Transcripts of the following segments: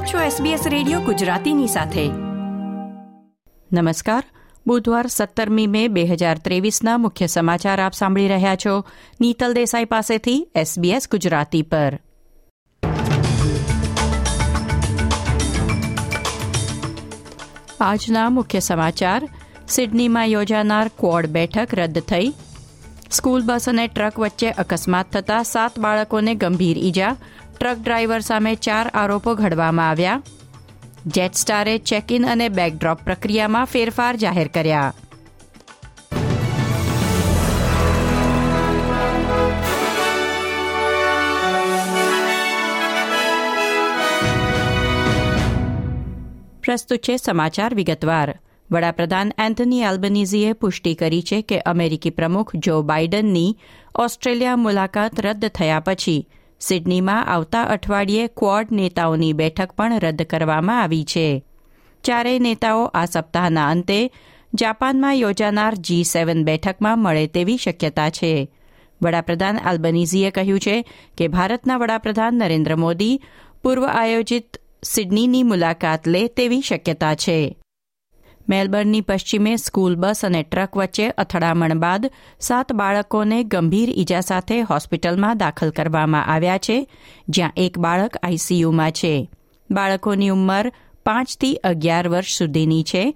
આપ છો SBS radio ગુજરાતીની સાથે. નમસ્કાર. બુધવાર સત્તરમી મે બે હજાર ત્રેવીસના મુખ્ય સમાચાર આપ સાંભળી રહ્યા છો. નીતલ દેસાઈ પાસેથી SBS ગુજરાતી પર. આજના મુખ્ય સમાચાર. સિડનીમાં યોજાનાર ક્વોડ બેઠક રદ થઈ. સ્કૂલ બસ અને ટ્રક વચ્ચે અકસ્માત થતા સાત બાળકોને ગંભીર ઈજા. ટ્રક ડ્રાઈવર સામે ચાર આરોપો ઘડવામાં આવ્યા. જેટસ્ટારે ચેક ઇન અને બેકડ્રોપ પ્રક્રિયામાં ફેરફાર જાહેર કર્યા. પ્રસ્તુત છે સમાચાર વિગતવાર. વડાપ્રધાન એન્થની એલ્બનીઝીએ પુષ્ટિ કરી છે કે અમેરિકી પ્રમુખ જો બાઇડનની ઓસ્ટ્રેલિયા મુલાકાત રદ થયા પછી સિડનીમાં આવતા અઠવાડિયે ક્વોડ નેતાઓની બેઠક પણ રદ કરવામાં આવી છે. ચારેય નેતાઓ આ સપ્તાહના અંતે જાપાનમાં યોજાનાર જી સેવન બેઠકમાં મળે તેવી શક્યતા છે. વડાપ્રધાન આલ્બનીઝીએ કહ્યું છે કે ભારતના વડાપ્રધાન નરેન્દ્ર મોદી પૂર્વ આયોજિત સિડનીની મુલાકાત લે તેવી શક્યતા છે. મેલબર્નની પશ્ચિમે સ્કૂલ બસ અને ટ્રક વચ્ચે અથડામણ બાદ સાત બાળકોને ગંભીર ઇજા સાથે હોસ્પિટલમાં દાખલ કરવામાં આવ્યા છે, જ્યાં એક બાળક આઈસીયુમાં છે. બાળકોની ઉંમર પાંચથી અગિયાર વર્ષ સુધીની છે.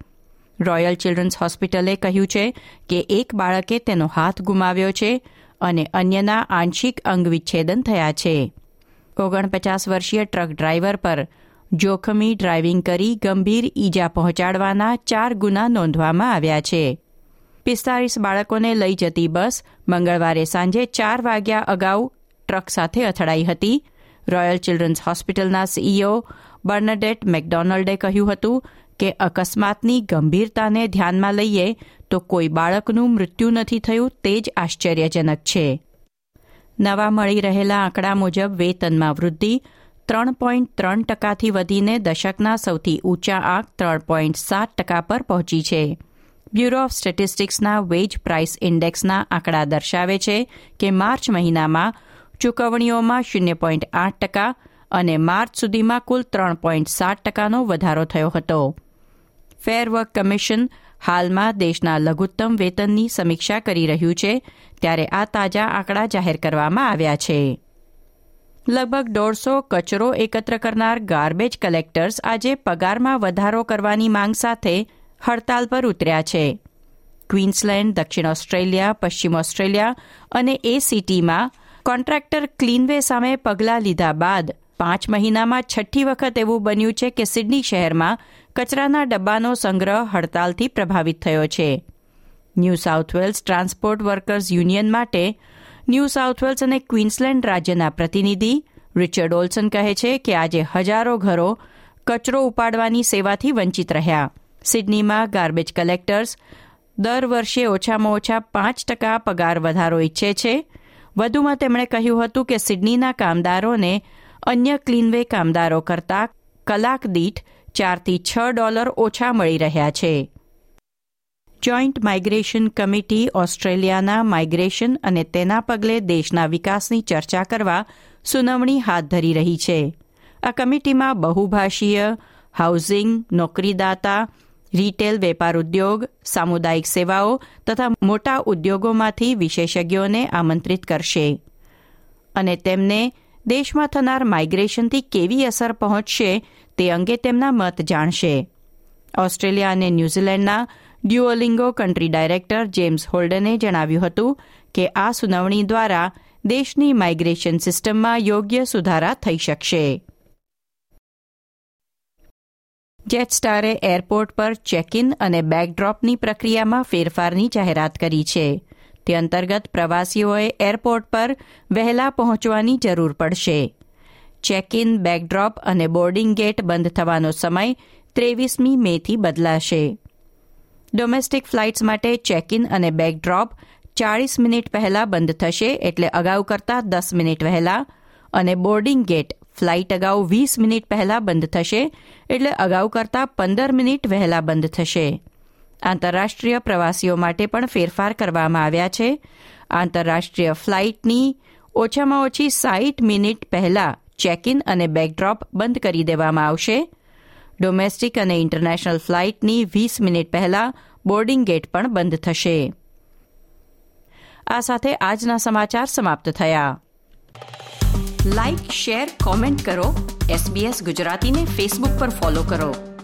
રોયલ ચિલ્ડ્રન્સ હોસ્પિટલે કહ્યું છે કે એક બાળકે તેનો હાથ ગુમાવ્યો છે અને અન્યના આંશિક અંગ વિચ્છેદન થયા છે. ઓગણપચાસ વર્ષીય ટ્રક ડ્રાઈવર પર જોખમી ડ્રાઇવિંગ કરી ગંભીર ઈજા પહોંચાડવાના ચાર ગુના નોંધવામાં આવ્યા છે. પિસ્તાળીસ બાળકોને લઈ જતી બસ મંગળવારે સાંજે ચાર વાગ્યા અગાઉ ટ્રક સાથે અથડાઈ હતી. રોયલ ચિલ્ડ્રન્સ હોસ્પિટલના સીઈઓ બર્નડેટ મેકડોનલ્ડે કહ્યું હતું કે અકસ્માતની ગંભીરતાને ધ્યાનમાં લઈએ તો કોઈ બાળકનું મૃત્યુ નથી થયું તે જ આશ્ચર્યજનક છે. નવા મળી રહેલા આંકડા મુજબ વેતનમાં વૃદ્ધિ ત્રણ પોઈન્ટ ત્રણ ટકાથી વધીને દશકના સૌથી ઊંચા આંક ત્રણ પોઈન્ટ સાત ટકા પર પહોંચી છે. બ્યુરો ઓફ સ્ટેટિસ્ટિક્સના વેજ પ્રાઇસ ઇન્ડેક્સના આંકડા દર્શાવે છે કે માર્ચ મહિનામાં ચૂકવણીઓમાં શૂન્ય પોઈન્ટ આઠ ટકા અને માર્ચ સુધીમાં કુલ ત્રણ પોઈન્ટ સાત ટકાનો વધારો થયો હતો. ફેર વર્ક કમિશન હાલમાં દેશના લઘુત્તમ વેતનની સમીક્ષા કરી રહ્યું છે, ત્યારે આ તાજા આંકડા જાહેર કરવામાં આવ્યા છે. લગભગ દોઢસો કચરો એકત્ર કરનાર ગાર્બેજ કલેક્ટર્સ આજે પગારમાં વધારો કરવાની માંગ સાથે હડતાલ પર ઉતર્યા છે. ક્વીન્સલેન્ડ દક્ષિણ ઓસ્ટ્રેલિયા, પશ્ચિમ ઓસ્ટ્રેલિયા અને એ સિટીમાં કોન્ટ્રાક્ટર ક્લીનવે સામે પગલાં લીધા બાદ પાંચ મહિનામાં છઠ્ઠી વખત એવું બન્યું છે કે સિડની શહેરમાં કચરાના ડબ્બાનો સંગ્રહ હડતાલથી પ્રભાવિત થયો છે. New South Wales transport workers union માટે ન્યૂ સાઉથ વેલ્સ અને ક્વીન્સલેન્ડ રાજ્યના પ્રતિનિધિ રિચર્ડ ઓલ્સન કહે છે કે આજે હજારો ઘરો કચરો ઉપાડવાની સેવાથી વંચિત રહ્યા. સિડનીમાં ગાર્બેજ કલેક્ટર્સ દર વર્ષે ઓછામાં ઓછા પાંચ ટકા પગાર વધારો ઈચ્છે છે. વધુમાં તેમણે કહ્યું હતું કે સિડનીના કામદારોને અન્ય ક્લીનવે કામદારો કરતાં કલાક દીઠ ચારથી છ ડોલર ઓછા મળી રહ્યા છે. જોઈન્ટ માઇગ્રેશન કમિટી ઓસ્ટ્રેલિયાના માઇગ્રેશન અને તેના પગલે દેશના વિકાસની ચર્ચા કરવા સુનાવણી હાથ ધરી રહી છે. આ કમિટીમાં બહુભાષીય હાઉસિંગ નોકરીદાતા રિટેલ વેપાર ઉદ્યોગ, સામુદાયિક સેવાઓ તથા મોટા ઉદ્યોગોમાંથી વિશેષજ્ઞોને આમંત્રિત કરશે. અને તેમને દેશમાં થનાર માઇગ્રેશનથી કેવી અસર પહોંચશે તે અંગે તેમના મત જાણશે. ઓસ્ટ્રેલિયા અને ન્યૂઝીલેન્ડના ડ્યુઓલિંગો કન્ટ્રી ડાયરેક્ટર જેમ્સ હોલ્ડને જણાવ્યું હતું કે આ સુનાવણી દ્વારા દેશની માઇગ્રેશન સિસ્ટમમાં યોગ્ય સુધારા થઈ શકશે. જેટસ્ટારે એરપોર્ટ પર ચેક ઇન અને બેકડ્રોપની પ્રક્રિયામાં ફેરફારની જાહેરાત કરી છે. તે અંતર્ગત પ્રવાસીઓએ એરપોર્ટ પર વહેલા પહોંચવાની જરૂર પડશે. ચેક ઇન બેકડ્રોપ અને બોર્ડિંગ ગેટ બંધ થવાનો સમય ત્રેવીસમી મેથી બદલાશે. ડોમેસ્ટિક ફ્લાઇટ્સ માટે ચેક ઇન અને બેગ ડ્રોપ ચાળીસ મિનિટ પહેલા બંધ થશે એટલે અગાઉ કરતાં દસ મિનિટ વહેલા અને બોર્ડિંગ ગેટ ફ્લાઇટ અગાઉ વીસ મિનિટ પહેલા બંધ થશે એટલે અગાઉ કરતાં પંદર મિનિટ વહેલા બંધ થશે. આંતરરાષ્ટ્રીય પ્રવાસીઓ માટે પણ ફેરફાર કરવામાં આવ્યા છે. આંતરરાષ્ટ્રીય ફ્લાઇટની ઓછામાં ઓછી સાઠ મિનિટ પહેલા ચેક ઇન અને બેકડ્રોપ બંધ કરી દેવામાં આવશે. ડોમેસ્ટિક અને ઇન્ટરનેશનલ ફ્લાઇટની વીસ મિનિટ પહેલા બોર્ડિંગ ગેટ પણ બંધ થશે. આ સાથે આજના સમાચાર સમાપ્ત થયા. લાઇક શેર કોમેન્ટ કરો. એસબીએસ ગુજરાતીને ફેસબુક પર ફોલો કરો.